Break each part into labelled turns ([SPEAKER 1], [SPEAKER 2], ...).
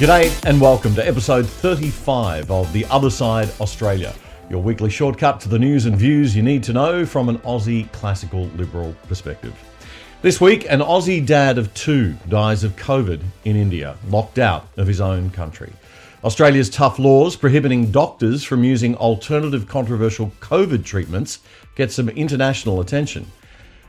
[SPEAKER 1] G'day and welcome to episode 35 of The Other Side Australia, your weekly shortcut to the news and views you need to know from an Aussie classical liberal perspective. This week, an Aussie dad of two dies of COVID in India, locked out of his own country. Australia's tough laws prohibiting doctors from using alternative controversial COVID treatments get some international attention.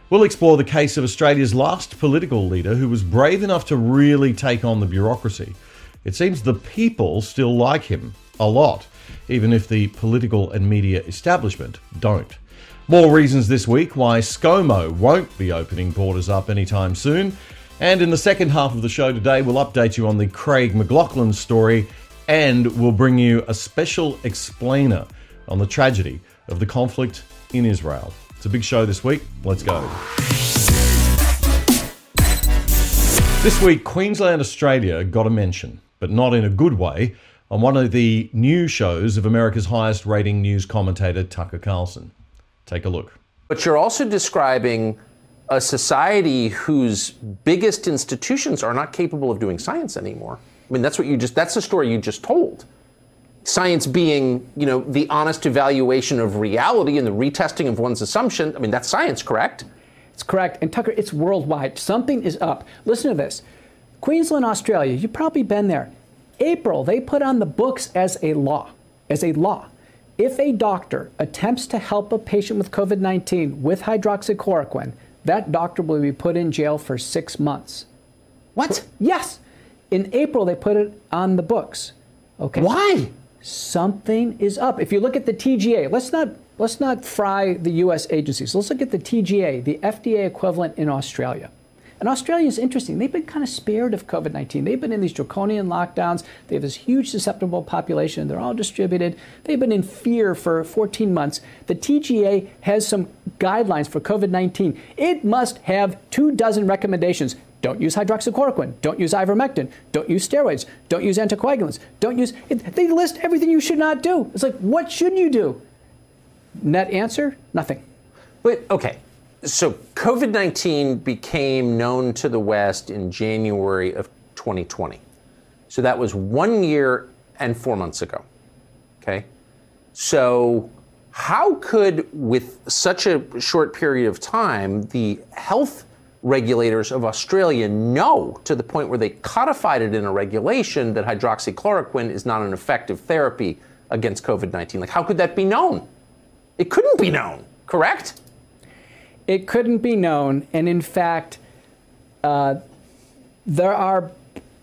[SPEAKER 1] We'll explore the case of Australia's last political leader who was brave enough to really take on the bureaucracy. It seems the people still like him a lot, even if the political and media establishment don't. More reasons this week why ScoMo won't be opening borders up anytime soon. And in the second half of the show today, we'll update you on the Craig McLaughlin story and we'll bring you a special explainer on the tragedy of the conflict in Israel. It's a big show this week. Let's go. This week, Queensland, Australia got a mention but not in a good way, on one of the new shows of America's highest rating news commentator, Tucker Carlson. Take a look.
[SPEAKER 2] But you're also describing a society whose biggest institutions are not capable of doing science anymore. I mean, that's what you just, that's the story you just told. Science being, you know, the honest evaluation of reality and the retesting of one's assumption. I mean, that's science, correct?
[SPEAKER 3] It's correct. And Tucker, it's worldwide. Something is up. Listen to this. Queensland, Australia, you've probably been there. April, they put on the books as a law, as a law. If a doctor attempts to help a patient with COVID 19 with hydroxychloroquine, that doctor will be put in jail for six months.
[SPEAKER 2] What?
[SPEAKER 3] Yes. In April, they put it on the books. Okay.
[SPEAKER 2] Why?
[SPEAKER 3] Something is up. If you look at the TGA, let's not let's not fry the U.S. agencies. Let's look at the TGA, the FDA equivalent in Australia. And Australia is interesting. They've been kind of spared of COVID 19. They've been in these draconian lockdowns. They have this huge susceptible population. They're all distributed. They've been in fear for 14 months. The TGA has some guidelines for COVID 19. It must have two dozen recommendations. Don't use hydroxychloroquine. Don't use ivermectin. Don't use steroids. Don't use anticoagulants. Don't use. It, they list everything you should not do. It's like, what should you do? Net answer nothing.
[SPEAKER 2] But, okay, so COVID 19 became known to the West in January of 2020. So that was one year and four months ago. Okay. So, how could, with such a short period of time, the health regulators of Australia know to the point where they codified it in a regulation that hydroxychloroquine is not an effective therapy against COVID 19? Like, how could that be known? It couldn't be known, correct?
[SPEAKER 3] It couldn't be known. And in fact, uh, there are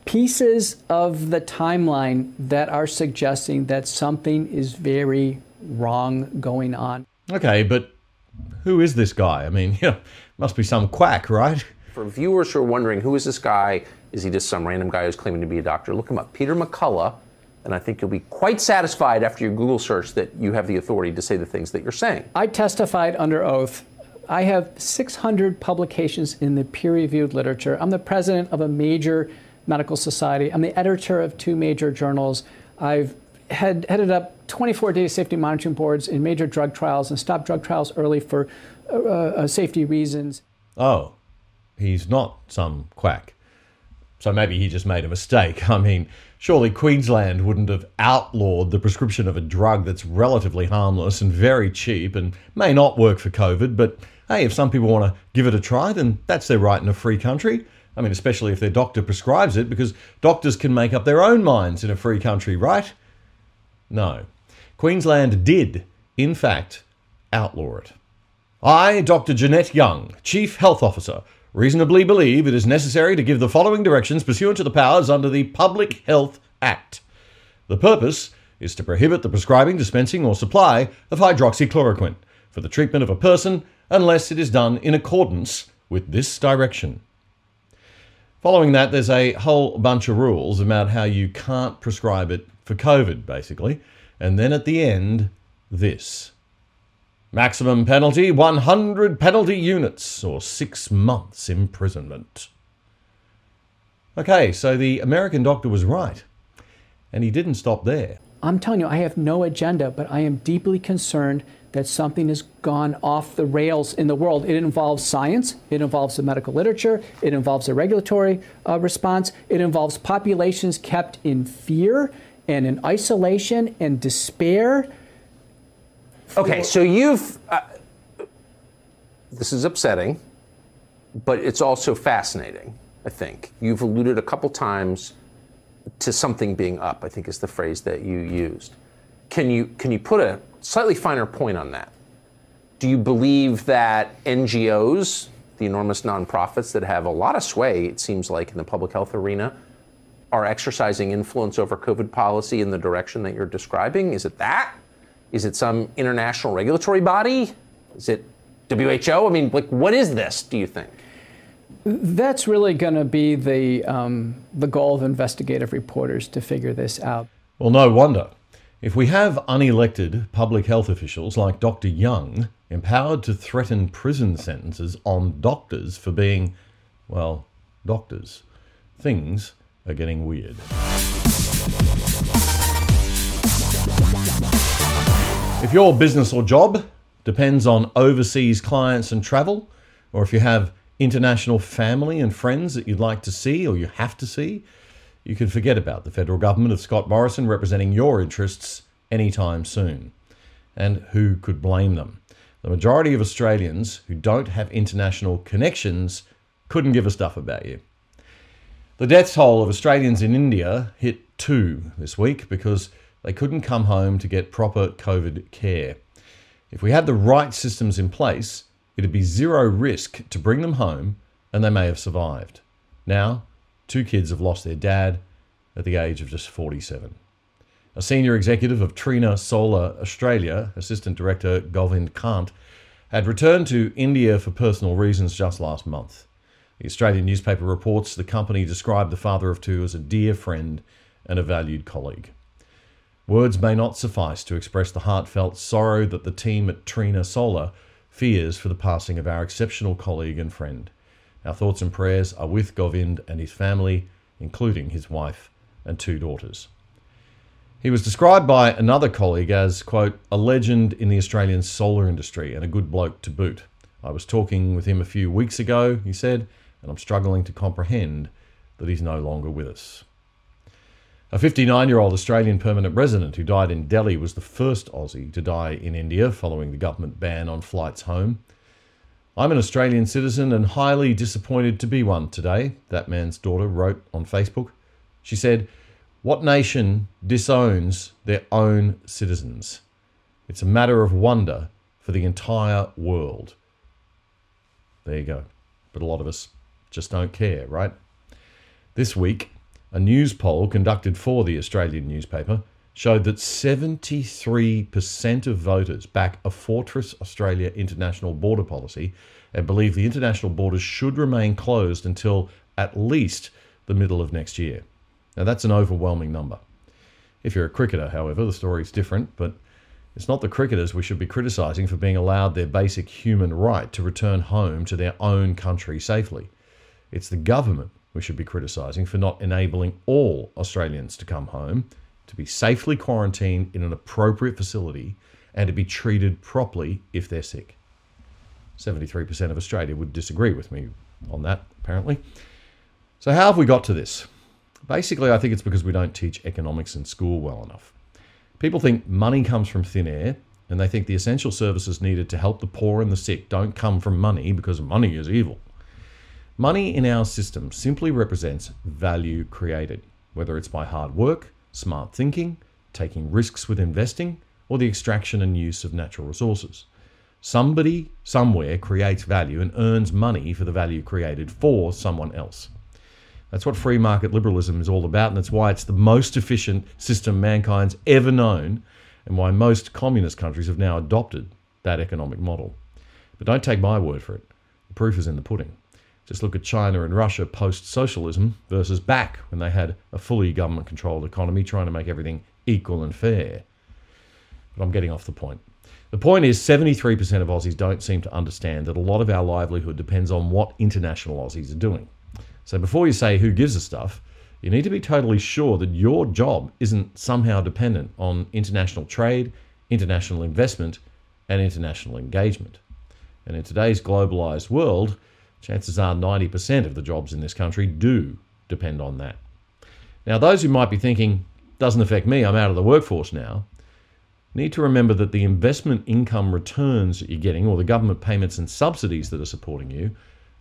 [SPEAKER 3] pieces of the timeline that are suggesting that something is very wrong going on.
[SPEAKER 1] Okay, but who is this guy? I mean, you know, must be some quack, right?
[SPEAKER 2] For viewers who are wondering who is this guy, is he just some random guy who's claiming to be a doctor? Look him up, Peter McCullough, and I think you'll be quite satisfied after your Google search that you have the authority to say the things that you're saying.
[SPEAKER 3] I testified under oath I have 600 publications in the peer reviewed literature. I'm the president of a major medical society. I'm the editor of two major journals. I've had, headed up 24 data safety monitoring boards in major drug trials and stopped drug trials early for uh, uh, safety reasons.
[SPEAKER 1] Oh, he's not some quack. So maybe he just made a mistake. I mean, surely Queensland wouldn't have outlawed the prescription of a drug that's relatively harmless and very cheap and may not work for COVID, but hey, if some people want to give it a try, then that's their right in a free country. I mean, especially if their doctor prescribes it, because doctors can make up their own minds in a free country, right? No. Queensland did, in fact, outlaw it. I, Dr. Jeanette Young, Chief Health Officer, reasonably believe it is necessary to give the following directions pursuant to the powers under the Public Health Act. The purpose is to prohibit the prescribing, dispensing, or supply of hydroxychloroquine for the treatment of a person unless it is done in accordance with this direction. Following that, there's a whole bunch of rules about how you can't prescribe it for COVID, basically. And then at the end, this. Maximum penalty 100 penalty units or six months imprisonment. Okay, so the American doctor was right. And he didn't stop there.
[SPEAKER 3] I'm telling you, I have no agenda, but I am deeply concerned that something has gone off the rails in the world. It involves science, it involves the medical literature, it involves a regulatory uh, response, it involves populations kept in fear and in isolation and despair.
[SPEAKER 2] Okay, so you've. Uh, this is upsetting, but it's also fascinating, I think. You've alluded a couple times to something being up, I think is the phrase that you used. Can you, can you put a slightly finer point on that? Do you believe that NGOs, the enormous nonprofits that have a lot of sway, it seems like, in the public health arena, are exercising influence over COVID policy in the direction that you're describing? Is it that? Is it some international regulatory body? Is it WHO? I mean, like, what is this, do you think?
[SPEAKER 3] That's really going to be the, um, the goal of investigative reporters to figure this out.
[SPEAKER 1] Well, no wonder. If we have unelected public health officials like Dr. Young empowered to threaten prison sentences on doctors for being, well, doctors, things are getting weird. If your business or job depends on overseas clients and travel, or if you have international family and friends that you'd like to see or you have to see, you can forget about the federal government of Scott Morrison representing your interests anytime soon. And who could blame them? The majority of Australians who don't have international connections couldn't give a stuff about you. The death toll of Australians in India hit two this week because they couldn't come home to get proper COVID care. If we had the right systems in place, it'd be zero risk to bring them home and they may have survived. Now, two kids have lost their dad at the age of just 47. A senior executive of Trina Solar Australia, Assistant Director Govind Kant, had returned to India for personal reasons just last month. The Australian newspaper reports the company described the father of two as a dear friend and a valued colleague. Words may not suffice to express the heartfelt sorrow that the team at Trina Solar fears for the passing of our exceptional colleague and friend. Our thoughts and prayers are with Govind and his family, including his wife and two daughters. He was described by another colleague as, quote, a legend in the Australian solar industry and a good bloke to boot. I was talking with him a few weeks ago, he said, and I'm struggling to comprehend that he's no longer with us. A 59 year old Australian permanent resident who died in Delhi was the first Aussie to die in India following the government ban on flights home. I'm an Australian citizen and highly disappointed to be one today, that man's daughter wrote on Facebook. She said, What nation disowns their own citizens? It's a matter of wonder for the entire world. There you go. But a lot of us just don't care, right? This week, a news poll conducted for the Australian newspaper showed that 73% of voters back a Fortress Australia international border policy and believe the international borders should remain closed until at least the middle of next year. Now, that's an overwhelming number. If you're a cricketer, however, the story's different, but it's not the cricketers we should be criticising for being allowed their basic human right to return home to their own country safely. It's the government we should be criticising for not enabling all Australians to come home, to be safely quarantined in an appropriate facility, and to be treated properly if they're sick. 73% of Australia would disagree with me on that, apparently. So, how have we got to this? Basically, I think it's because we don't teach economics in school well enough. People think money comes from thin air, and they think the essential services needed to help the poor and the sick don't come from money because money is evil. Money in our system simply represents value created, whether it's by hard work, smart thinking, taking risks with investing, or the extraction and use of natural resources. Somebody somewhere creates value and earns money for the value created for someone else. That's what free market liberalism is all about, and that's why it's the most efficient system mankind's ever known, and why most communist countries have now adopted that economic model. But don't take my word for it. The proof is in the pudding. Just look at China and Russia post socialism versus back when they had a fully government controlled economy trying to make everything equal and fair. But I'm getting off the point. The point is 73% of Aussies don't seem to understand that a lot of our livelihood depends on what international Aussies are doing. So before you say who gives a stuff, you need to be totally sure that your job isn't somehow dependent on international trade, international investment, and international engagement. And in today's globalised world, chances are 90% of the jobs in this country do depend on that. Now, those who might be thinking, doesn't affect me, I'm out of the workforce now, need to remember that the investment income returns that you're getting, or the government payments and subsidies that are supporting you,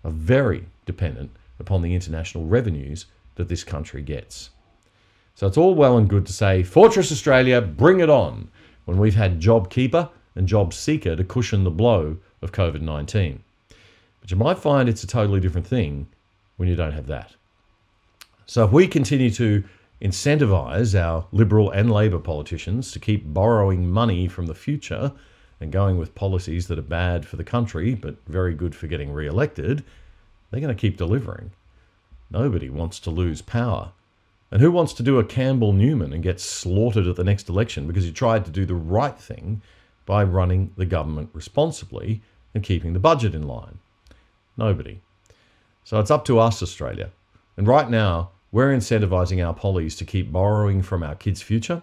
[SPEAKER 1] are very dependent upon the international revenues that this country gets. So it's all well and good to say, Fortress Australia, bring it on, when we've had JobKeeper and JobSeeker to cushion the blow of COVID 19. But you might find it's a totally different thing when you don't have that. So if we continue to incentivise our Liberal and Labor politicians to keep borrowing money from the future and going with policies that are bad for the country but very good for getting re elected, they're going to keep delivering. Nobody wants to lose power. And who wants to do a Campbell Newman and get slaughtered at the next election because he tried to do the right thing by running the government responsibly and keeping the budget in line? Nobody. So it's up to us, Australia. And right now, we're incentivising our pollies to keep borrowing from our kids' future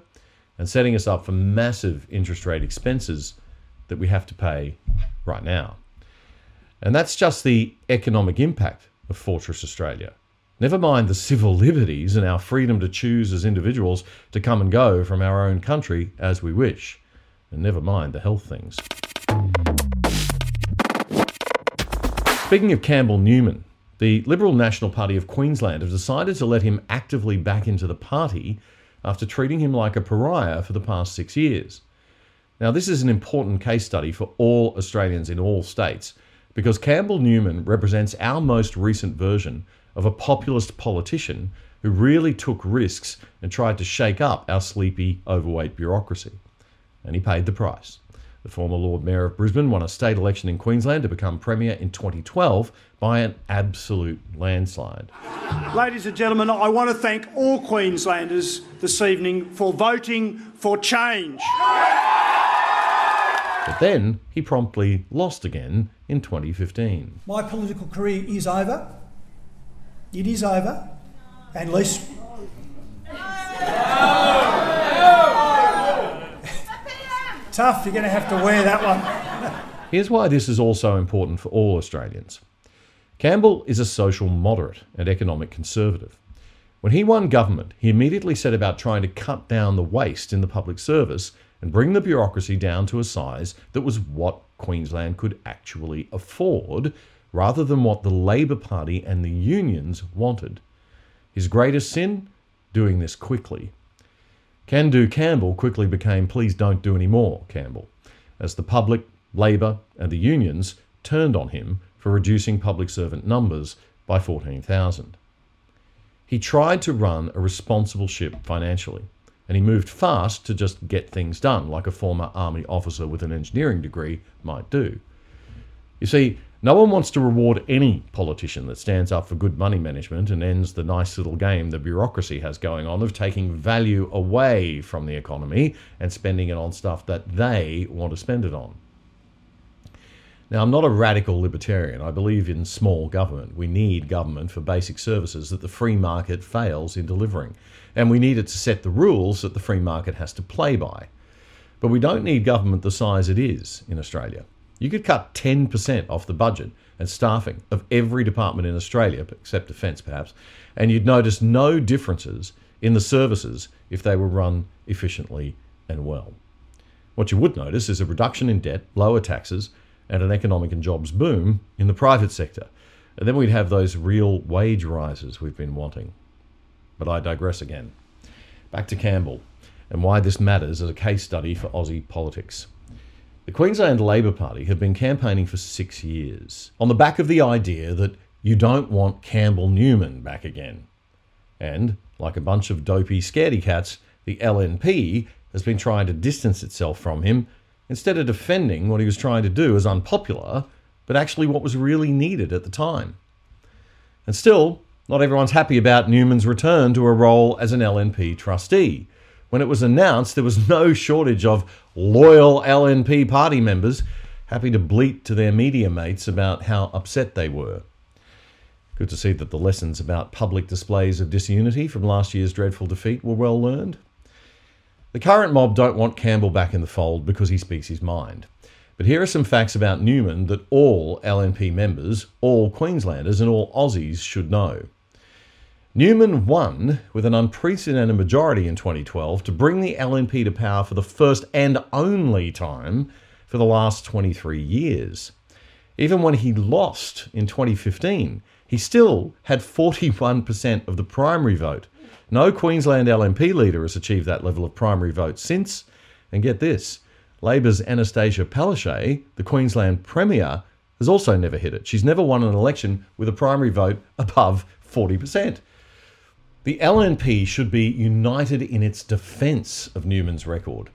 [SPEAKER 1] and setting us up for massive interest rate expenses that we have to pay right now. And that's just the economic impact of Fortress Australia. Never mind the civil liberties and our freedom to choose as individuals to come and go from our own country as we wish. And never mind the health things. Speaking of Campbell Newman, the Liberal National Party of Queensland have decided to let him actively back into the party after treating him like a pariah for the past six years. Now, this is an important case study for all Australians in all states because Campbell Newman represents our most recent version of a populist politician who really took risks and tried to shake up our sleepy, overweight bureaucracy. And he paid the price. The former Lord Mayor of Brisbane won a state election in Queensland to become Premier in 2012 by an absolute landslide.
[SPEAKER 4] Ladies and gentlemen, I want to thank all Queenslanders this evening for voting for change.
[SPEAKER 1] But then he promptly lost again in 2015.
[SPEAKER 5] My political career is over. It is over. And least. Tough, you're going to have to wear that one.
[SPEAKER 1] Here's why this is also important for all Australians. Campbell is a social moderate and economic conservative. When he won government, he immediately set about trying to cut down the waste in the public service and bring the bureaucracy down to a size that was what Queensland could actually afford, rather than what the Labor Party and the unions wanted. His greatest sin? Doing this quickly. Can Do Campbell quickly became Please Don't Do Any More Campbell, as the public, Labor, and the unions turned on him for reducing public servant numbers by 14,000. He tried to run a responsible ship financially, and he moved fast to just get things done, like a former army officer with an engineering degree might do. You see, no one wants to reward any politician that stands up for good money management and ends the nice little game the bureaucracy has going on of taking value away from the economy and spending it on stuff that they want to spend it on. Now, I'm not a radical libertarian. I believe in small government. We need government for basic services that the free market fails in delivering. And we need it to set the rules that the free market has to play by. But we don't need government the size it is in Australia. You could cut 10% off the budget and staffing of every department in Australia, except defence perhaps, and you'd notice no differences in the services if they were run efficiently and well. What you would notice is a reduction in debt, lower taxes, and an economic and jobs boom in the private sector. And then we'd have those real wage rises we've been wanting. But I digress again. Back to Campbell and why this matters as a case study for Aussie politics. The Queensland Labor Party have been campaigning for six years on the back of the idea that you don't want Campbell Newman back again. And, like a bunch of dopey scaredy cats, the LNP has been trying to distance itself from him instead of defending what he was trying to do as unpopular, but actually what was really needed at the time. And still, not everyone's happy about Newman's return to a role as an LNP trustee when it was announced, there was no shortage of loyal LNP party members happy to bleat to their media mates about how upset they were. Good to see that the lessons about public displays of disunity from last year's dreadful defeat were well learned. The current mob don't want Campbell back in the fold because he speaks his mind. But here are some facts about Newman that all LNP members, all Queenslanders, and all Aussies should know. Newman won with an unprecedented majority in 2012 to bring the LNP to power for the first and only time for the last 23 years. Even when he lost in 2015, he still had 41% of the primary vote. No Queensland LNP leader has achieved that level of primary vote since. And get this Labor's Anastasia Palaszczuk, the Queensland Premier, has also never hit it. She's never won an election with a primary vote above 40%. The LNP should be united in its defence of Newman's record.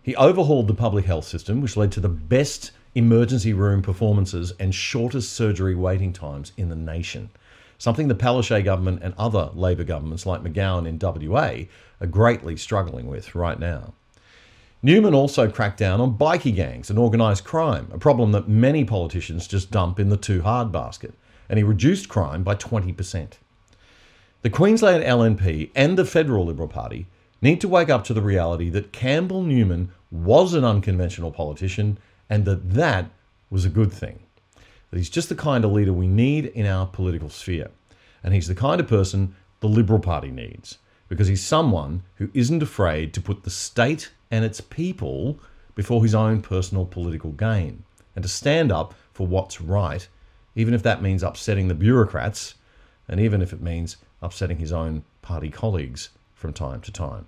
[SPEAKER 1] He overhauled the public health system, which led to the best emergency room performances and shortest surgery waiting times in the nation. Something the Palaszczuk government and other Labor governments like McGowan in WA are greatly struggling with right now. Newman also cracked down on bikie gangs and organised crime, a problem that many politicians just dump in the too hard basket, and he reduced crime by 20%. The Queensland LNP and the Federal Liberal Party need to wake up to the reality that Campbell Newman was an unconventional politician and that that was a good thing. That he's just the kind of leader we need in our political sphere. And he's the kind of person the Liberal Party needs because he's someone who isn't afraid to put the state and its people before his own personal political gain and to stand up for what's right, even if that means upsetting the bureaucrats and even if it means upsetting his own party colleagues from time to time.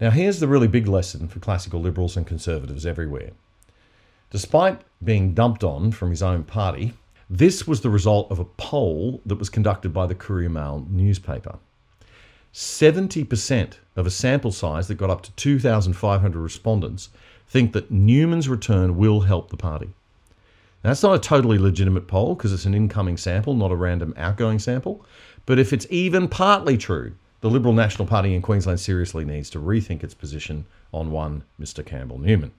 [SPEAKER 1] Now, here's the really big lesson for classical liberals and conservatives everywhere. Despite being dumped on from his own party, this was the result of a poll that was conducted by the Courier Mail newspaper. 70% of a sample size that got up to 2,500 respondents think that Newman's return will help the party. Now, that's not a totally legitimate poll because it's an incoming sample, not a random outgoing sample. But if it's even partly true, the Liberal National Party in Queensland seriously needs to rethink its position on one Mr. Campbell Newman.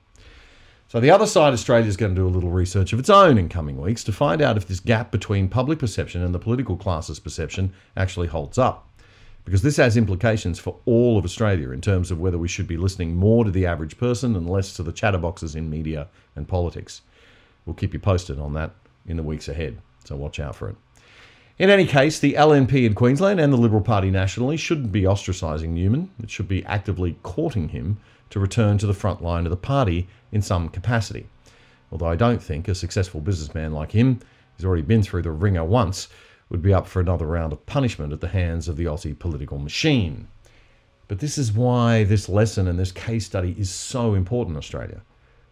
[SPEAKER 1] So the other side, Australia, is going to do a little research of its own in coming weeks to find out if this gap between public perception and the political class's perception actually holds up because this has implications for all of Australia in terms of whether we should be listening more to the average person and less to the chatterboxes in media and politics. We'll keep you posted on that in the weeks ahead, so watch out for it. In any case, the LNP in Queensland and the Liberal Party nationally shouldn't be ostracising Newman. It should be actively courting him to return to the front line of the party in some capacity. Although I don't think a successful businessman like him, who's already been through the ringer once, would be up for another round of punishment at the hands of the Aussie political machine. But this is why this lesson and this case study is so important in Australia.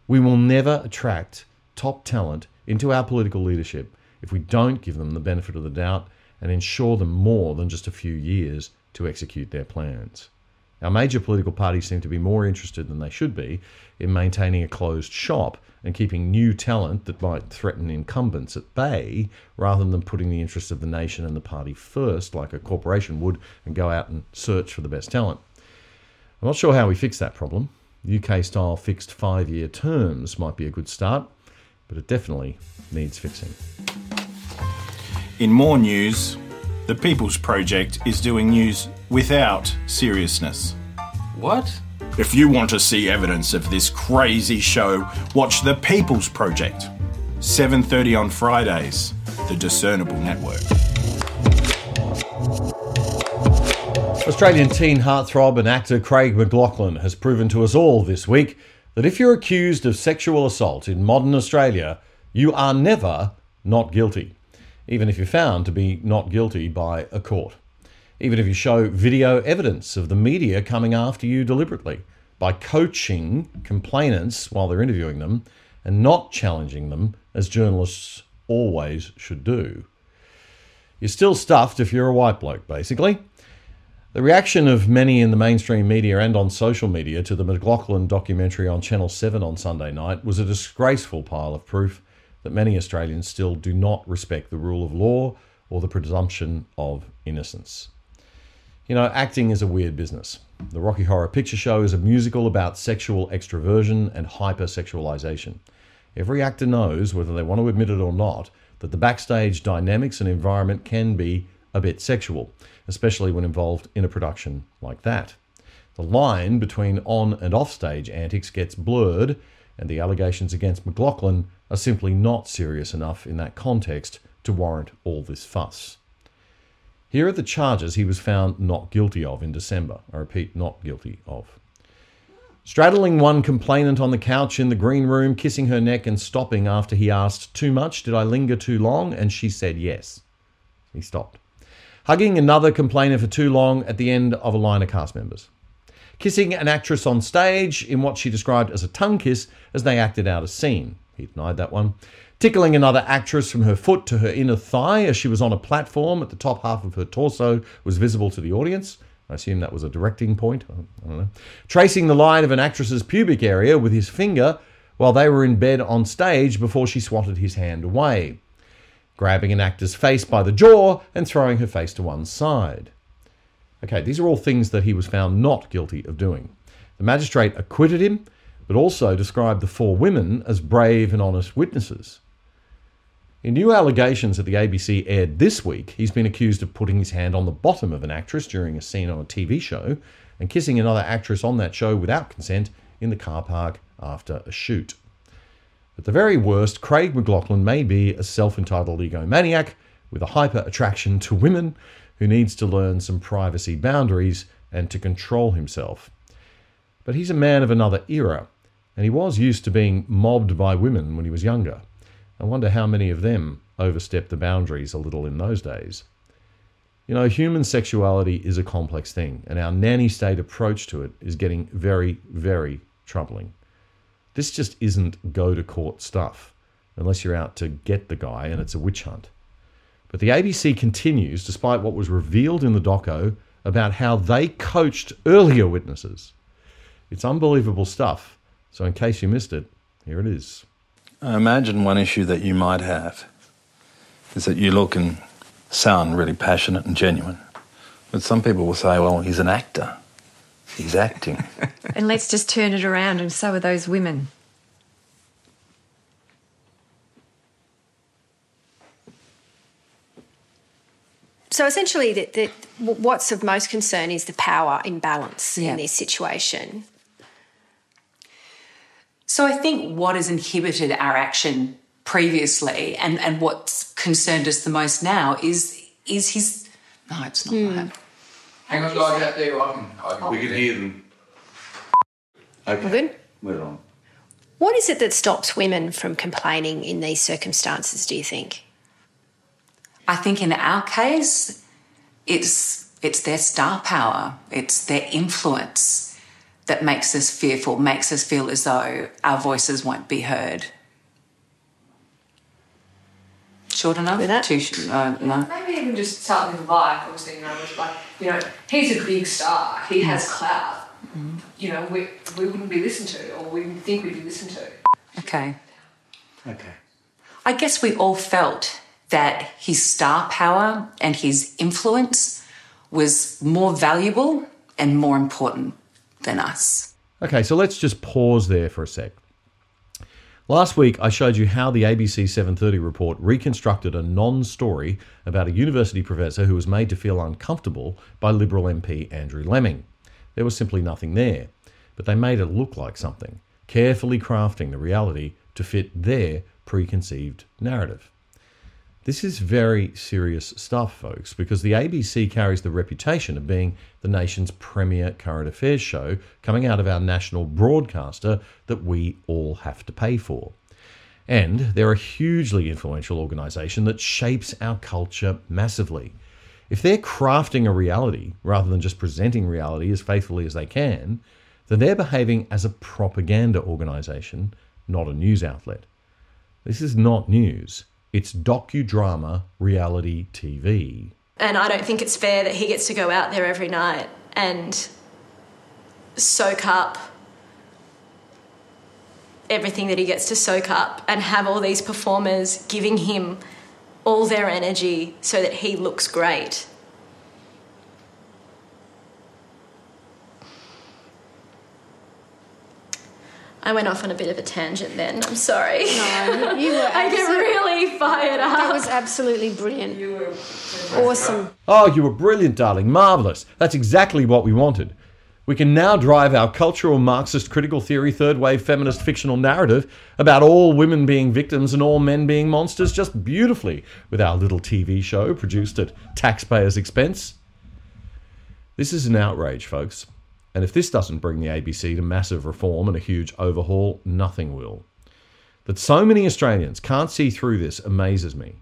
[SPEAKER 1] We will never attract top talent into our political leadership if we don't give them the benefit of the doubt and ensure them more than just a few years to execute their plans. Our major political parties seem to be more interested than they should be in maintaining a closed shop and keeping new talent that might threaten incumbents at bay rather than putting the interests of the nation and the party first, like a corporation would, and go out and search for the best talent. I'm not sure how we fix that problem. UK style fixed five year terms might be a good start, but it definitely needs fixing.
[SPEAKER 6] In more news, the People's Project is doing news without seriousness.
[SPEAKER 2] What?
[SPEAKER 6] If you want to see evidence of this crazy show, watch The People's Project. 7:30 on Fridays, the Discernible Network.
[SPEAKER 1] Australian teen heartthrob and actor Craig McLaughlin has proven to us all this week that if you're accused of sexual assault in modern Australia, you are never not guilty, even if you're found to be not guilty by a court even if you show video evidence of the media coming after you deliberately by coaching complainants while they're interviewing them and not challenging them as journalists always should do. You're still stuffed if you're a white bloke, basically. The reaction of many in the mainstream media and on social media to the McLaughlin documentary on Channel 7 on Sunday night was a disgraceful pile of proof that many Australians still do not respect the rule of law or the presumption of innocence. You know, acting is a weird business. The Rocky Horror Picture Show is a musical about sexual extroversion and hypersexualization. Every actor knows, whether they want to admit it or not, that the backstage dynamics and environment can be a bit sexual, especially when involved in a production like that. The line between on and off stage antics gets blurred, and the allegations against McLaughlin are simply not serious enough in that context to warrant all this fuss. Here are the charges he was found not guilty of in December. I repeat, not guilty of. Straddling one complainant on the couch in the green room, kissing her neck and stopping after he asked, Too much? Did I linger too long? And she said yes. He stopped. Hugging another complainer for too long at the end of a line of cast members. Kissing an actress on stage in what she described as a tongue kiss as they acted out a scene. He denied that one. Tickling another actress from her foot to her inner thigh as she was on a platform at the top half of her torso was visible to the audience. I assume that was a directing point. I don't know. Tracing the line of an actress's pubic area with his finger while they were in bed on stage before she swatted his hand away. Grabbing an actor's face by the jaw and throwing her face to one side. Okay, these are all things that he was found not guilty of doing. The magistrate acquitted him, but also described the four women as brave and honest witnesses. In new allegations that the ABC aired this week, he's been accused of putting his hand on the bottom of an actress during a scene on a TV show and kissing another actress on that show without consent in the car park after a shoot. At the very worst, Craig McLaughlin may be a self entitled egomaniac with a hyper attraction to women who needs to learn some privacy boundaries and to control himself. But he's a man of another era, and he was used to being mobbed by women when he was younger. I wonder how many of them overstepped the boundaries a little in those days. You know, human sexuality is a complex thing, and our nanny state approach to it is getting very, very troubling. This just isn't go to court stuff, unless you're out to get the guy and it's a witch hunt. But the ABC continues, despite what was revealed in the doco about how they coached earlier witnesses. It's unbelievable stuff. So, in case you missed it, here it is.
[SPEAKER 7] I imagine one issue that you might have is that you look and sound really passionate and genuine. But some people will say, well, he's an actor. He's acting.
[SPEAKER 8] And let's just turn it around, and so are those women.
[SPEAKER 9] So essentially, the, the, what's of most concern is the power imbalance
[SPEAKER 10] Yeah.
[SPEAKER 9] in this situation.
[SPEAKER 10] So I think what has inhibited our action previously and, and what's concerned us the most now is is his no, it's not hmm. that.
[SPEAKER 11] Hang on, guys, out there. I can, I can, we can hear them. Okay.
[SPEAKER 9] Good.
[SPEAKER 11] Move on.
[SPEAKER 9] What is it that stops women from complaining in these circumstances, do you think?
[SPEAKER 10] I think in our case, it's it's their star power, it's their influence that makes us fearful, makes us feel as though our voices won't be heard. Short enough? Too sh- uh, no.
[SPEAKER 12] Maybe even just something in life. Obviously, you know, was like you know, he's a big star. He has clout. You know, we we wouldn't be listened to, or we would think we'd be listened to.
[SPEAKER 10] Okay.
[SPEAKER 11] Okay.
[SPEAKER 10] I guess we all felt that his star power and his influence was more valuable and more important than us.
[SPEAKER 1] Okay, so let's just pause there for a sec. Last week, I showed you how the ABC 730 report reconstructed a non story about a university professor who was made to feel uncomfortable by Liberal MP Andrew Laming. There was simply nothing there, but they made it look like something, carefully crafting the reality to fit their preconceived narrative. This is very serious stuff, folks, because the ABC carries the reputation of being the nation's premier current affairs show coming out of our national broadcaster that we all have to pay for. And they're a hugely influential organisation that shapes our culture massively. If they're crafting a reality rather than just presenting reality as faithfully as they can, then they're behaving as a propaganda organisation, not a news outlet. This is not news. It's docudrama reality TV.
[SPEAKER 13] And I don't think it's fair that he gets to go out there every night and soak up everything that he gets to soak up and have all these performers giving him all their energy so that he looks great. I went off on a bit of a tangent then. I'm sorry.
[SPEAKER 9] No, you were.
[SPEAKER 13] I get really fired up.
[SPEAKER 9] That was absolutely brilliant. You were awesome.
[SPEAKER 1] Oh, you were brilliant, darling. Marvellous. That's exactly what we wanted. We can now drive our cultural Marxist critical theory third wave feminist fictional narrative about all women being victims and all men being monsters just beautifully with our little TV show produced at taxpayers' expense. This is an outrage, folks. And if this doesn't bring the ABC to massive reform and a huge overhaul, nothing will. That so many Australians can't see through this amazes me.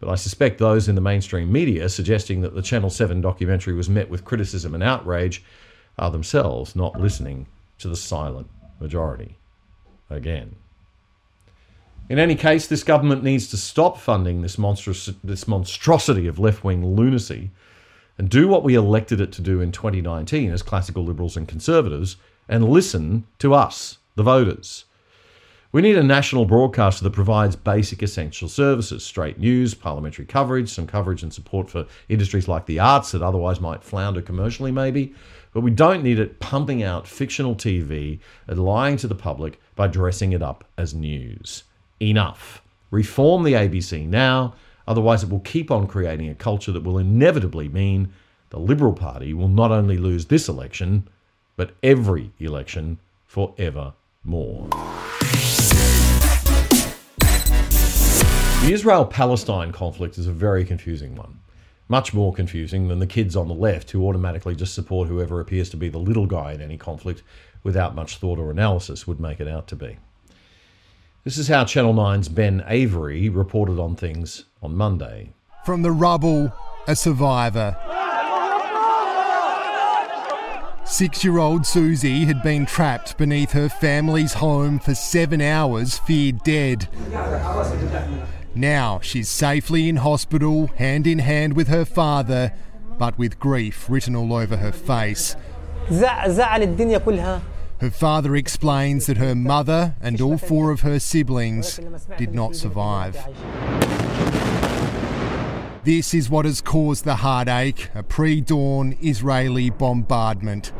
[SPEAKER 1] But I suspect those in the mainstream media suggesting that the Channel 7 documentary was met with criticism and outrage are themselves not listening to the silent majority. Again. In any case, this government needs to stop funding this, monstrous, this monstrosity of left wing lunacy and do what we elected it to do in 2019 as classical liberals and conservatives and listen to us, the voters. We need a national broadcaster that provides basic essential services, straight news, parliamentary coverage, some coverage and support for industries like the arts that otherwise might flounder commercially, maybe. But we don't need it pumping out fictional TV and lying to the public by dressing it up as news. Enough. Reform the ABC now, otherwise, it will keep on creating a culture that will inevitably mean the Liberal Party will not only lose this election, but every election forever more. The Israel Palestine conflict is a very confusing one. Much more confusing than the kids on the left who automatically just support whoever appears to be the little guy in any conflict without much thought or analysis would make it out to be. This is how Channel 9's Ben Avery reported on things on Monday.
[SPEAKER 14] From the rubble, a survivor. Six year old Susie had been trapped beneath her family's home for seven hours, feared dead. Now she's safely in hospital, hand in hand with her father, but with grief written all over her face. Her father explains that her mother and all four of her siblings did not survive. This is what has caused the heartache a pre dawn Israeli bombardment.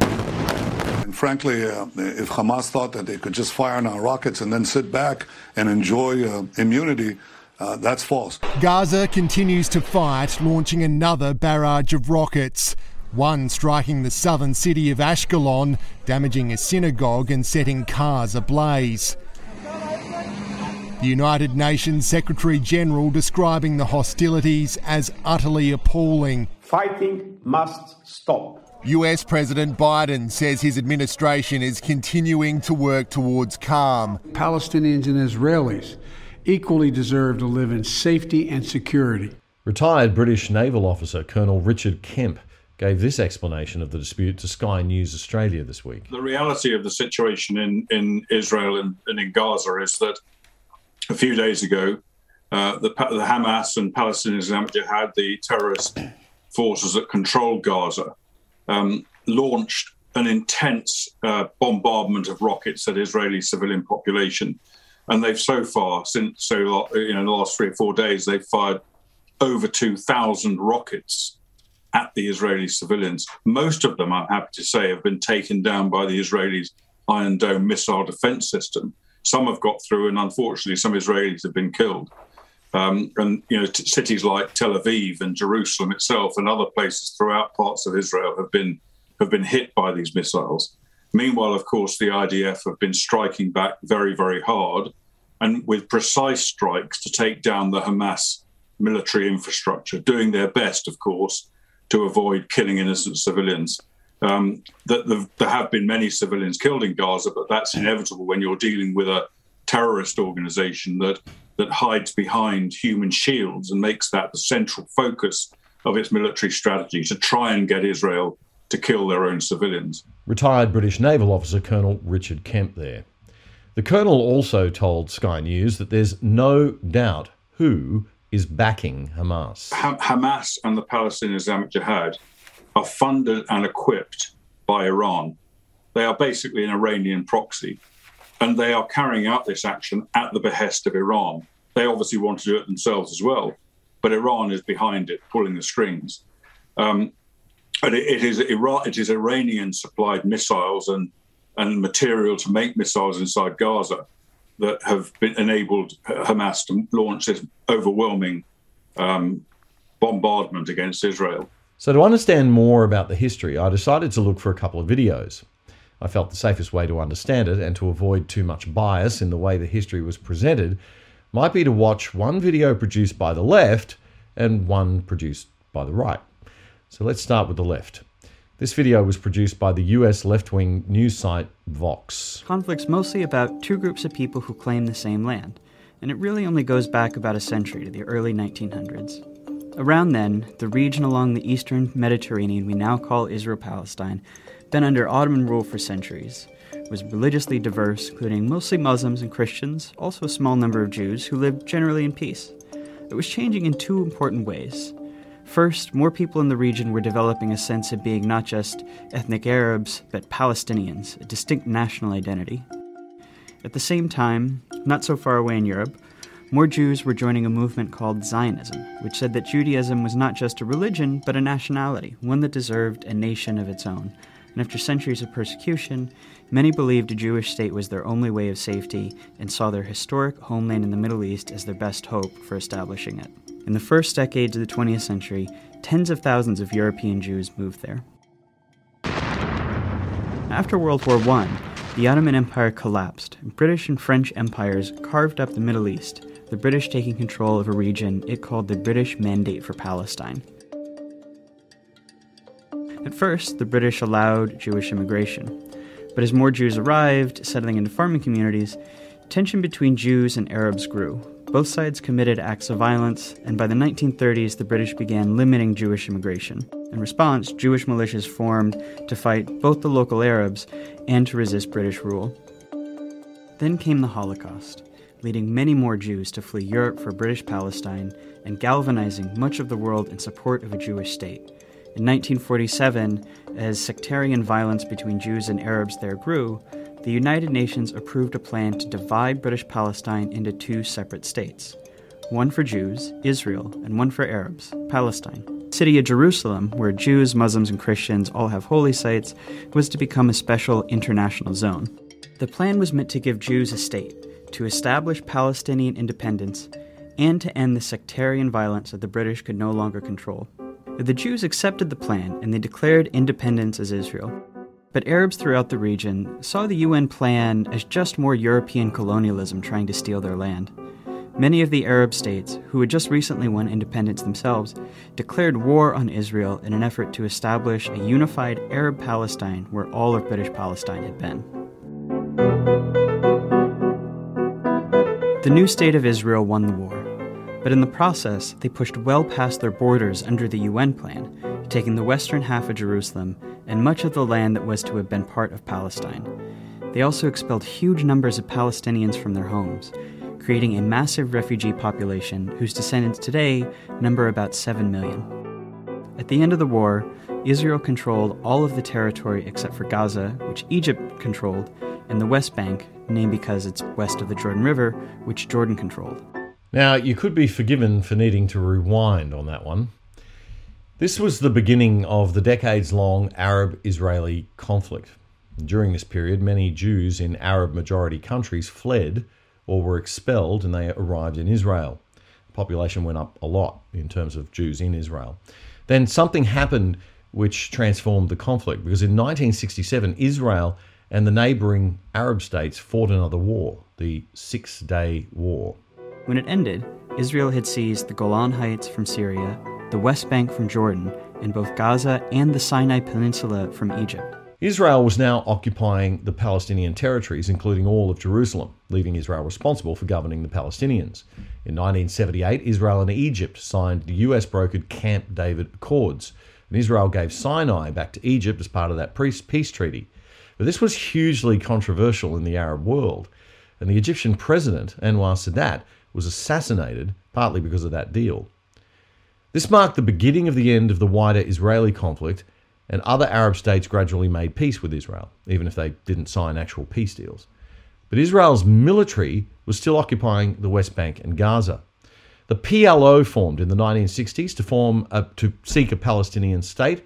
[SPEAKER 15] And frankly, uh, if Hamas thought that they could just fire on our rockets and then sit back and enjoy uh, immunity, uh, that's false.
[SPEAKER 14] Gaza continues to fight, launching another barrage of rockets. One striking the southern city of Ashkelon, damaging a synagogue and setting cars ablaze. The United Nations Secretary General describing the hostilities as utterly appalling.
[SPEAKER 16] Fighting must stop.
[SPEAKER 14] US President Biden says his administration is continuing to work towards calm.
[SPEAKER 17] Palestinians and Israelis equally deserve to live in safety and security.
[SPEAKER 1] Retired British naval officer Colonel Richard Kemp gave this explanation of the dispute to Sky News Australia this week.
[SPEAKER 18] The reality of the situation in, in Israel and, and in Gaza is that a few days ago, uh, the, the Hamas and Palestinian Islamic Jihad, the terrorist forces that control Gaza, um, launched an intense uh, bombardment of rockets at Israeli civilian population. And they've so far, since so you know, in the last three or four days, they've fired over 2,000 rockets at the Israeli civilians. Most of them, I'm happy to say, have been taken down by the Israelis' Iron Dome missile defense system. Some have got through, and unfortunately, some Israelis have been killed. Um, and you know, t- cities like Tel Aviv and Jerusalem itself, and other places throughout parts of Israel have been have been hit by these missiles. Meanwhile, of course, the IDF have been striking back very, very hard, and with precise strikes to take down the Hamas military infrastructure, doing their best, of course, to avoid killing innocent civilians. Um, that the, there have been many civilians killed in Gaza, but that's inevitable when you're dealing with a terrorist organization that that hides behind human shields and makes that the central focus of its military strategy to try and get Israel to kill their own civilians.
[SPEAKER 1] Retired British naval officer Colonel Richard Kemp there. The colonel also told Sky News that there's no doubt who is backing Hamas.
[SPEAKER 18] Ha- Hamas and the Palestinian Islamic Jihad are funded and equipped by Iran. They are basically an Iranian proxy and they are carrying out this action at the behest of Iran. They obviously want to do it themselves as well, but Iran is behind it, pulling the strings. Um, and it, it is Iran, it is Iranian supplied missiles and and material to make missiles inside Gaza that have been enabled Hamas to launch this overwhelming um, bombardment against Israel.
[SPEAKER 1] So, to understand more about the history, I decided to look for a couple of videos. I felt the safest way to understand it and to avoid too much bias in the way the history was presented might be to watch one video produced by the left and one produced by the right. So let's start with the left. This video was produced by the US left wing news site Vox.
[SPEAKER 19] Conflict's mostly about two groups of people who claim the same land, and it really only goes back about a century to the early 1900s. Around then, the region along the eastern Mediterranean we now call Israel Palestine, been under Ottoman rule for centuries, was religiously diverse, including mostly Muslims and Christians, also a small number of Jews who lived generally in peace. It was changing in two important ways. First, more people in the region were developing a sense of being not just ethnic Arabs, but Palestinians, a distinct national identity. At the same time, not so far away in Europe, more Jews were joining a movement called Zionism, which said that Judaism was not just a religion, but a nationality, one that deserved a nation of its own. And after centuries of persecution, many believed a Jewish state was their only way of safety and saw their historic homeland in the Middle East as their best hope for establishing it. In the first decades of the 20th century, tens of thousands of European Jews moved there. After World War I, the Ottoman Empire collapsed, and British and French empires carved up the Middle East, the British taking control of a region it called the British Mandate for Palestine. At first, the British allowed Jewish immigration, but as more Jews arrived, settling into farming communities, tension between Jews and Arabs grew. Both sides committed acts of violence, and by the 1930s, the British began limiting Jewish immigration. In response, Jewish militias formed to fight both the local Arabs and to resist British rule. Then came the Holocaust, leading many more Jews to flee Europe for British Palestine and galvanizing much of the world in support of a Jewish state. In 1947, as sectarian violence between Jews and Arabs there grew, the United Nations approved a plan to divide British Palestine into two separate states one for Jews, Israel, and one for Arabs, Palestine. The city of Jerusalem, where Jews, Muslims, and Christians all have holy sites, was to become a special international zone. The plan was meant to give Jews a state, to establish Palestinian independence, and to end the sectarian violence that the British could no longer control. The Jews accepted the plan and they declared independence as Israel. But Arabs throughout the region saw the UN plan as just more European colonialism trying to steal their land. Many of the Arab states, who had just recently won independence themselves, declared war on Israel in an effort to establish a unified Arab Palestine where all of British Palestine had been. The new state of Israel won the war, but in the process, they pushed well past their borders under the UN plan, taking the western half of Jerusalem and much of the land that was to have been part of Palestine. They also expelled huge numbers of Palestinians from their homes, creating a massive refugee population whose descendants today number about 7 million. At the end of the war, Israel controlled all of the territory except for Gaza, which Egypt controlled, and the West Bank, named because it's west of the Jordan River, which Jordan controlled.
[SPEAKER 1] Now, you could be forgiven for needing to rewind on that one. This was the beginning of the decades long Arab Israeli conflict. During this period, many Jews in Arab majority countries fled or were expelled and they arrived in Israel. The population went up a lot in terms of Jews in Israel. Then something happened which transformed the conflict because in 1967, Israel and the neighboring Arab states fought another war, the Six Day War.
[SPEAKER 19] When it ended, Israel had seized the Golan Heights from Syria, the West Bank from Jordan, and both Gaza and the Sinai Peninsula from Egypt.
[SPEAKER 1] Israel was now occupying the Palestinian territories, including all of Jerusalem, leaving Israel responsible for governing the Palestinians. In 1978, Israel and Egypt signed the US brokered Camp David Accords, and Israel gave Sinai back to Egypt as part of that peace treaty. But this was hugely controversial in the Arab world, and the Egyptian president, Anwar Sadat, was assassinated partly because of that deal. This marked the beginning of the end of the wider Israeli conflict, and other Arab states gradually made peace with Israel, even if they didn't sign actual peace deals. But Israel's military was still occupying the West Bank and Gaza. The PLO formed in the 1960s to form a, to seek a Palestinian state,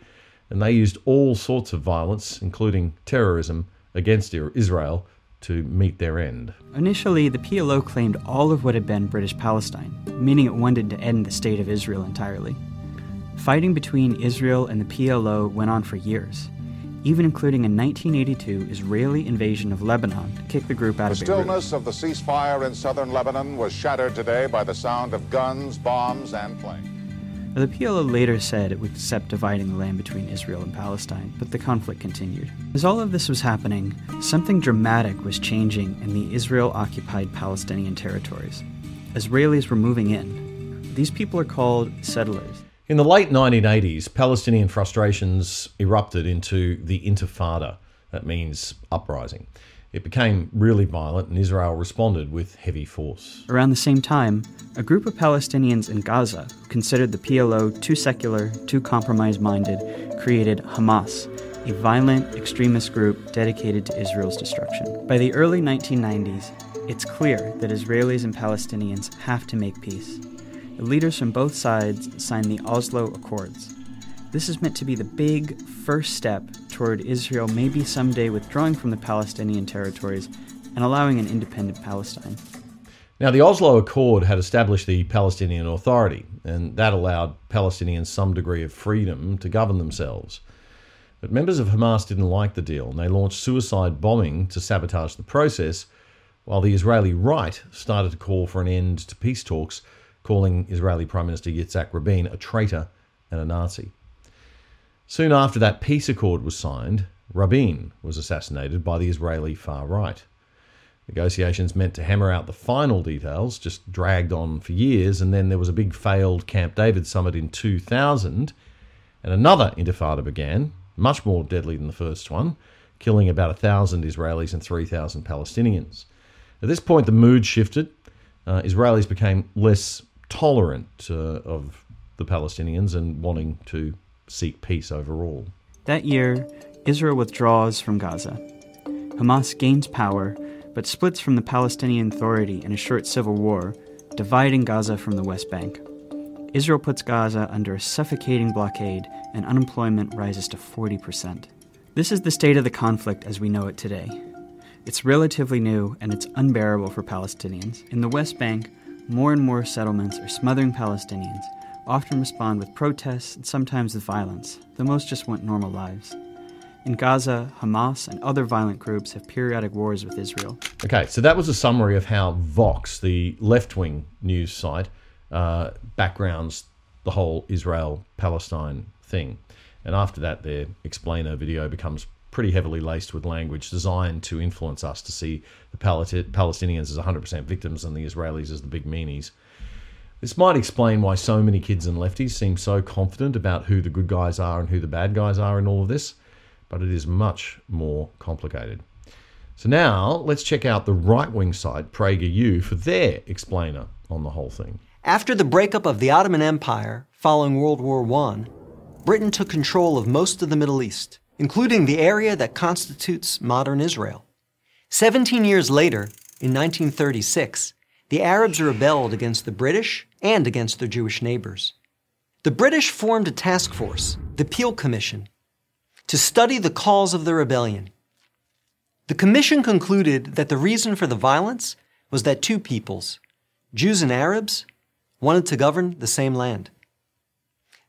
[SPEAKER 1] and they used all sorts of violence, including terrorism, against Israel to meet their end.
[SPEAKER 19] Initially, the PLO claimed all of what had been British Palestine, meaning it wanted to end the state of Israel entirely. Fighting between Israel and the PLO went on for years, even including a 1982 Israeli invasion of Lebanon to kick the group out
[SPEAKER 20] The
[SPEAKER 19] of Beirut.
[SPEAKER 20] stillness of the ceasefire in southern Lebanon was shattered today by the sound of guns, bombs, and planes.
[SPEAKER 19] Now, the PLO later said it would accept dividing the land between Israel and Palestine, but the conflict continued. As all of this was happening, something dramatic was changing in the Israel occupied Palestinian territories. Israelis were moving in. These people are called settlers.
[SPEAKER 1] In the late 1980s, Palestinian frustrations erupted into the Intifada. That means uprising. It became really violent, and Israel responded with heavy force.
[SPEAKER 19] Around the same time, a group of Palestinians in Gaza who considered the PLO too secular, too compromise minded, created Hamas, a violent extremist group dedicated to Israel's destruction. By the early 1990s, it's clear that Israelis and Palestinians have to make peace. The leaders from both sides signed the Oslo Accords. This is meant to be the big first step toward Israel maybe someday withdrawing from the Palestinian territories and allowing an independent Palestine.
[SPEAKER 1] Now, the Oslo Accord had established the Palestinian Authority, and that allowed Palestinians some degree of freedom to govern themselves. But members of Hamas didn't like the deal, and they launched suicide bombing to sabotage the process, while the Israeli right started to call for an end to peace talks, calling Israeli Prime Minister Yitzhak Rabin a traitor and a Nazi. Soon after that peace accord was signed, Rabin was assassinated by the Israeli far right. Negotiations meant to hammer out the final details just dragged on for years, and then there was a big failed Camp David summit in 2000, and another intifada began, much more deadly than the first one, killing about 1,000 Israelis and 3,000 Palestinians. At this point, the mood shifted. Uh, Israelis became less tolerant uh, of the Palestinians and wanting to seek peace overall.
[SPEAKER 19] That year, Israel withdraws from Gaza. Hamas gains power, but splits from the Palestinian Authority in a short civil war, dividing Gaza from the West Bank. Israel puts Gaza under a suffocating blockade, and unemployment rises to 40%. This is the state of the conflict as we know it today. It's relatively new and it's unbearable for Palestinians. In the West Bank, more and more settlements are smothering Palestinians, often respond with protests and sometimes with violence, though most just want normal lives. In Gaza, Hamas and other violent groups have periodic wars with Israel.
[SPEAKER 1] Okay, so that was a summary of how Vox, the left wing news site, uh, backgrounds the whole Israel Palestine thing. And after that, their explainer video becomes pretty heavily laced with language designed to influence us to see the Palestinians as 100% victims and the Israelis as the big meanies. This might explain why so many kids and lefties seem so confident about who the good guys are and who the bad guys are in all of this, but it is much more complicated. So now let's check out the right wing site, PragerU, for their explainer on the whole thing.
[SPEAKER 21] After the breakup of the Ottoman Empire following World War I, Britain took control of most of the Middle East, including the area that constitutes modern Israel. Seventeen years later, in 1936, the Arabs rebelled against the British and against their Jewish neighbors. The British formed a task force, the Peel Commission, to study the cause of the rebellion. The commission concluded that the reason for the violence was that two peoples, Jews and Arabs, wanted to govern the same land.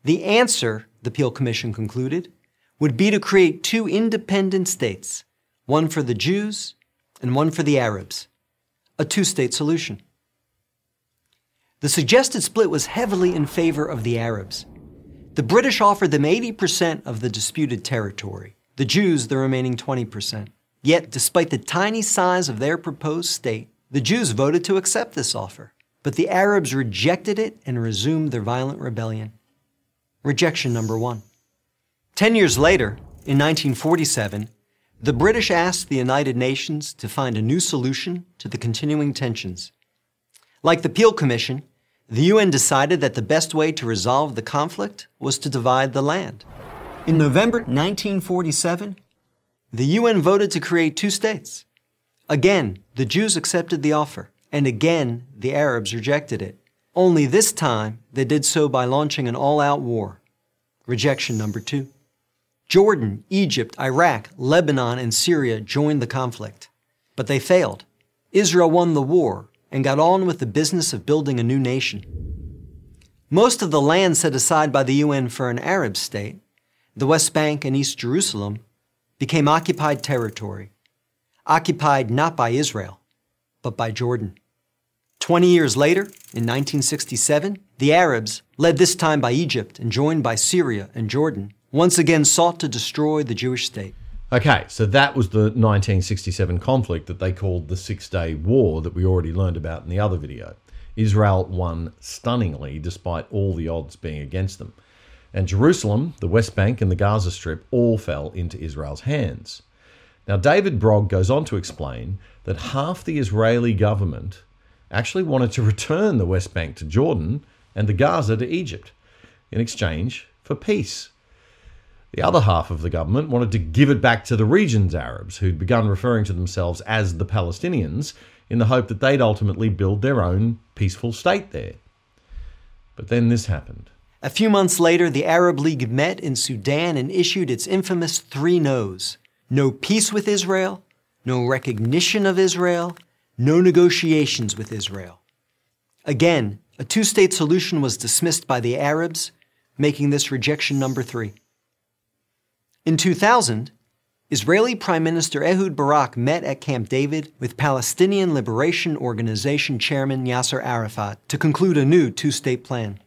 [SPEAKER 21] The answer, the Peel Commission concluded, would be to create two independent states, one for the Jews and one for the Arabs, a two state solution. The suggested split was heavily in favor of the Arabs. The British offered them 80% of the disputed territory, the Jews the remaining 20%. Yet, despite the tiny size of their proposed state, the Jews voted to accept this offer. But the Arabs rejected it and resumed their violent rebellion. Rejection number one. Ten years later, in 1947, the British asked the United Nations to find a new solution to the continuing tensions. Like the Peel Commission, the UN decided that the best way to resolve the conflict was to divide the land. In November 1947, the UN voted to create two states. Again, the Jews accepted the offer, and again, the Arabs rejected it. Only this time, they did so by launching an all out war. Rejection number two. Jordan, Egypt, Iraq, Lebanon, and Syria joined the conflict. But they failed. Israel won the war and got on with the business of building a new nation. Most of the land set aside by the UN for an Arab state, the West Bank and East Jerusalem, became occupied territory, occupied not by Israel, but by Jordan. Twenty years later, in 1967, the Arabs, led this time by Egypt and joined by Syria and Jordan, once again sought to destroy the Jewish state.
[SPEAKER 1] Okay, so that was the 1967 conflict that they called the Six Day War that we already learned about in the other video. Israel won stunningly despite all the odds being against them. And Jerusalem, the West Bank, and the Gaza Strip all fell into Israel's hands. Now, David Brog goes on to explain that half the Israeli government actually wanted to return the West Bank to Jordan and the Gaza to Egypt in exchange for peace. The other half of the government wanted to give it back to the region's Arabs, who'd begun referring to themselves as the Palestinians in the hope that they'd ultimately build their own peaceful state there. But then this happened.
[SPEAKER 21] A few months later, the Arab League met in Sudan and issued its infamous three no's no peace with Israel, no recognition of Israel, no negotiations with Israel. Again, a two state solution was dismissed by the Arabs, making this rejection number three. In 2000, Israeli Prime Minister Ehud Barak met at Camp David with Palestinian Liberation Organization Chairman Yasser Arafat to conclude a new two state plan.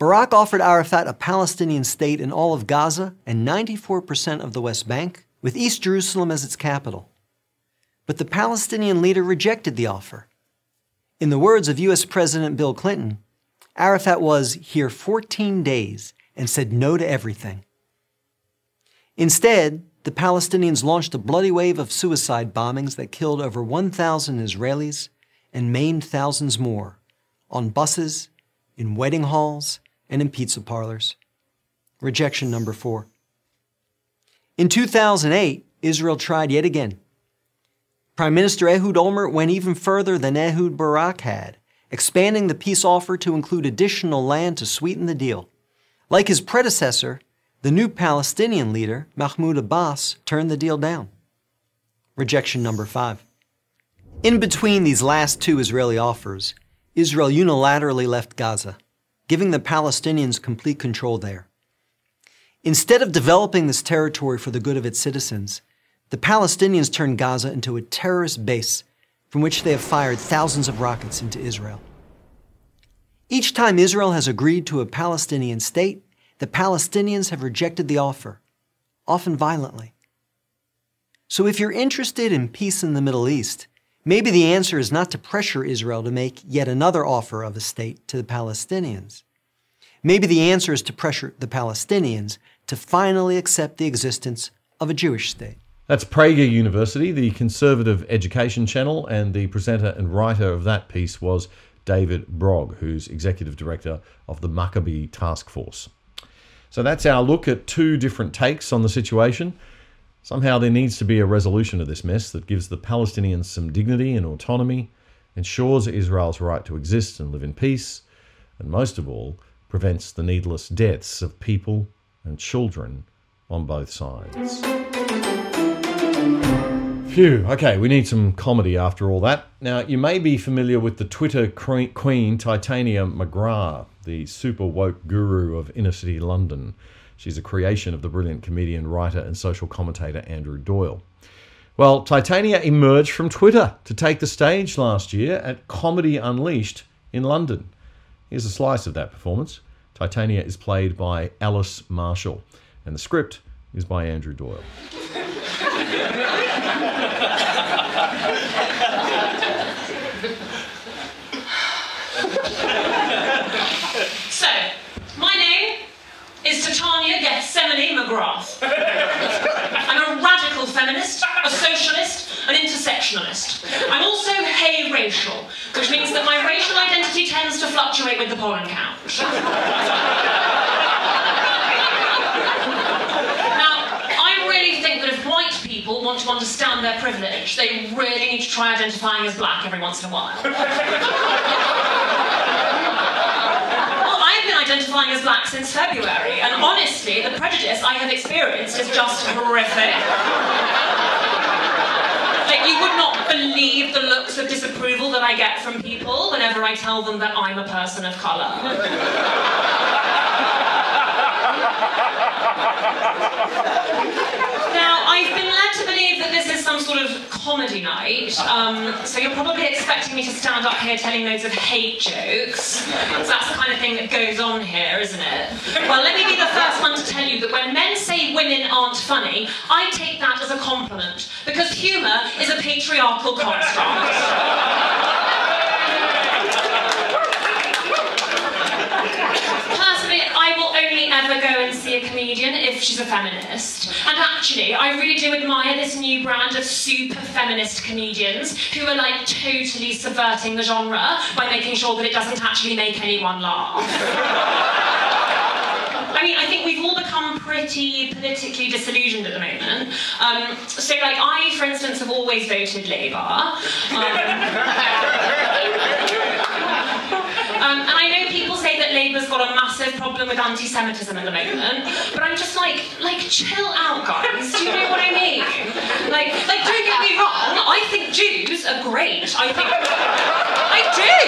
[SPEAKER 21] Barak offered Arafat a Palestinian state in all of Gaza and 94% of the West Bank, with East Jerusalem as its capital. But the Palestinian leader rejected the offer. In the words of U.S. President Bill Clinton, Arafat was here 14 days and said no to everything. Instead, the Palestinians launched a bloody wave of suicide bombings that killed over 1,000 Israelis and maimed thousands more on buses, in wedding halls, and in pizza parlors. Rejection number four. In 2008, Israel tried yet again. Prime Minister Ehud Olmert went even further than Ehud Barak had, expanding the peace offer to include additional land to sweeten the deal. Like his predecessor, the new Palestinian leader, Mahmoud Abbas, turned the deal down. Rejection number five. In between these last two Israeli offers, Israel unilaterally left Gaza, giving the Palestinians complete control there. Instead of developing this territory for the good of its citizens, the Palestinians turned Gaza into a terrorist base from which they have fired thousands of rockets into Israel. Each time Israel has agreed to a Palestinian state, the Palestinians have rejected the offer, often violently. So if you're interested in peace in the Middle East, maybe the answer is not to pressure Israel to make yet another offer of a state to the Palestinians. Maybe the answer is to pressure the Palestinians to finally accept the existence of a Jewish state.
[SPEAKER 1] That's Prager University, the conservative education channel, and the presenter and writer of that piece was David Brog, who's executive director of the Maccabee Task Force. So that's our look at two different takes on the situation. Somehow there needs to be a resolution of this mess that gives the Palestinians some dignity and autonomy, ensures Israel's right to exist and live in peace, and most of all, prevents the needless deaths of people and children on both sides. Phew, okay, we need some comedy after all that. Now, you may be familiar with the Twitter queen Titania McGrath, the super woke guru of inner city London. She's a creation of the brilliant comedian, writer, and social commentator Andrew Doyle. Well, Titania emerged from Twitter to take the stage last year at Comedy Unleashed in London. Here's a slice of that performance. Titania is played by Alice Marshall, and the script is by Andrew Doyle.
[SPEAKER 22] so, my name is Titania Gethsemane McGrath. I'm a radical feminist, a socialist, an intersectionalist. I'm also hey racial, which means that my racial identity tends to fluctuate with the pollen count now, I really think that if white people want to understand their privilege, they really need to try identifying as black every once in a while. well, I've been identifying as black since February, and honestly, the prejudice I have experienced is just horrific. Like, you would not believe the looks of disapproval that I get from people whenever I tell them that I'm a person of colour. I've been led to believe that this is some sort of comedy night, um, so you're probably expecting me to stand up here telling loads of hate jokes. That's the kind of thing that goes on here, isn't it? Well, let me be the first one to tell you that when men say women aren't funny, I take that as a compliment, because humour is a patriarchal construct. Personally, I will only ever go and see a comedian if she's a feminist. And actually, I really do admire this new brand of super feminist comedians who are like totally subverting the genre by making sure that it doesn't actually make anyone laugh. I mean, I think we've all become pretty politically disillusioned at the moment. Um, so, like, I, for instance, have always voted Labour. Um, um, and I know people say that Labour's got a massive problem with anti-Semitism at the moment, but I'm just like, like, chill out, guys. Do you know what I mean? Like, like, don't get me wrong. I think Jews are great. I think, I do.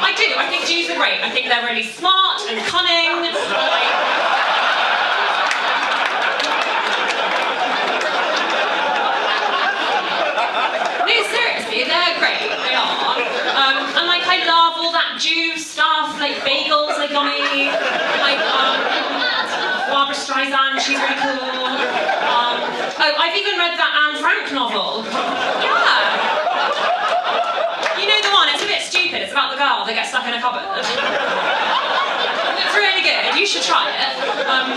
[SPEAKER 22] I do. I think Jews are great. I think they're really smart and cunning. Like, they're great. They are. Um, and like, I Jew stuff. Like bagels are yummy. Like, um, Barbra Streisand, she's really cool. Um, oh, I've even read that Anne Frank novel. Yeah. You know the one, it's a bit stupid. It's about the girl that gets stuck in a cupboard. It's really good. You should try it. Um,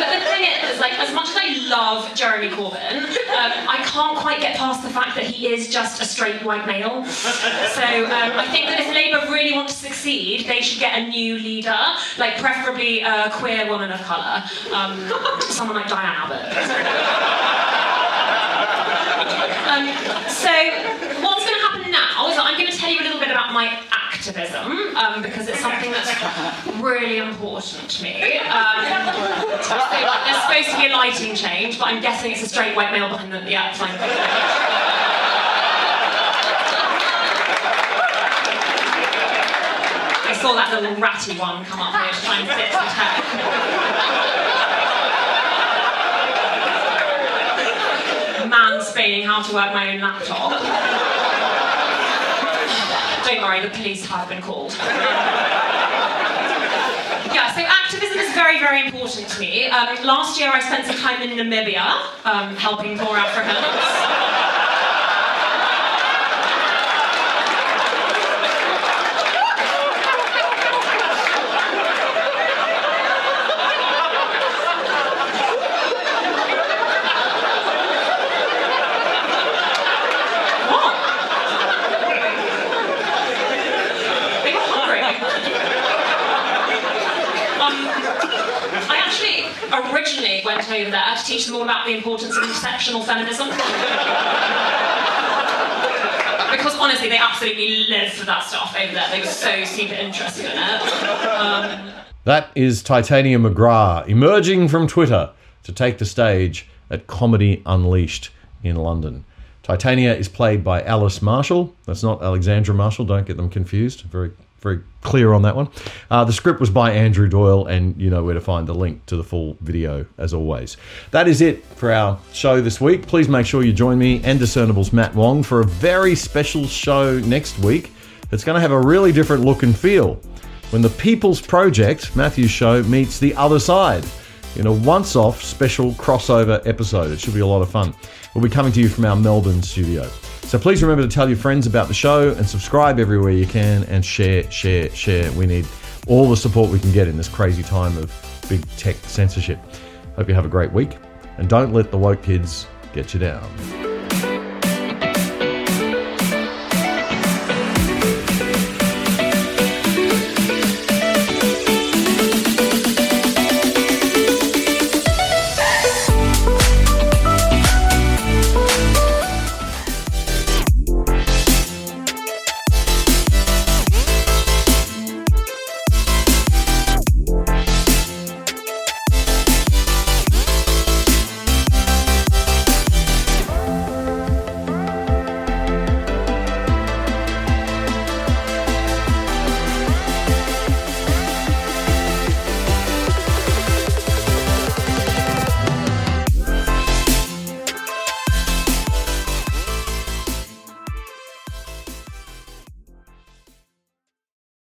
[SPEAKER 22] but the thing is, like, as much as I love Jeremy Corbyn, um, I can't quite get past the fact that he is just a straight white male. So um, I think that if Labour really want to succeed, they should get a new leader, like preferably a queer woman of colour, um, someone like Diane Abbott. Um, so what's going to happen now is that I'm going to tell you a little bit my activism um, because it's something that's really important to me. Um, so there's supposed to be a lighting change, but I'm guessing it's a straight white male behind the yeah, fine. I saw that little ratty one come up here to try and fix the tech. Mansplaining how to work my own laptop. Don't worry, the police have been called. Yeah, so activism is very, very important to me. Um, last year I spent some time in Namibia um, helping poor Africans. They were hungry. Um, I actually originally went over there to teach them all about the importance of intersectional feminism. because honestly, they absolutely live for that stuff over there. They were so super interested in it. Um,
[SPEAKER 1] That is Titania McGrath emerging from Twitter to take the stage at Comedy Unleashed in London. Titania is played by Alice Marshall. That's not Alexandra Marshall. Don't get them confused. Very, very clear on that one. Uh, the script was by Andrew Doyle, and you know where to find the link to the full video as always. That is it for our show this week. Please make sure you join me and Discernible's Matt Wong for a very special show next week. It's going to have a really different look and feel when the People's Project, Matthew's show, meets the other side in a once off special crossover episode. It should be a lot of fun. We'll be coming to you from our Melbourne studio. So please remember to tell your friends about the show and subscribe everywhere you can and share, share, share. We need all the support we can get in this crazy time of big tech censorship. Hope you have a great week and don't let the woke kids get you down.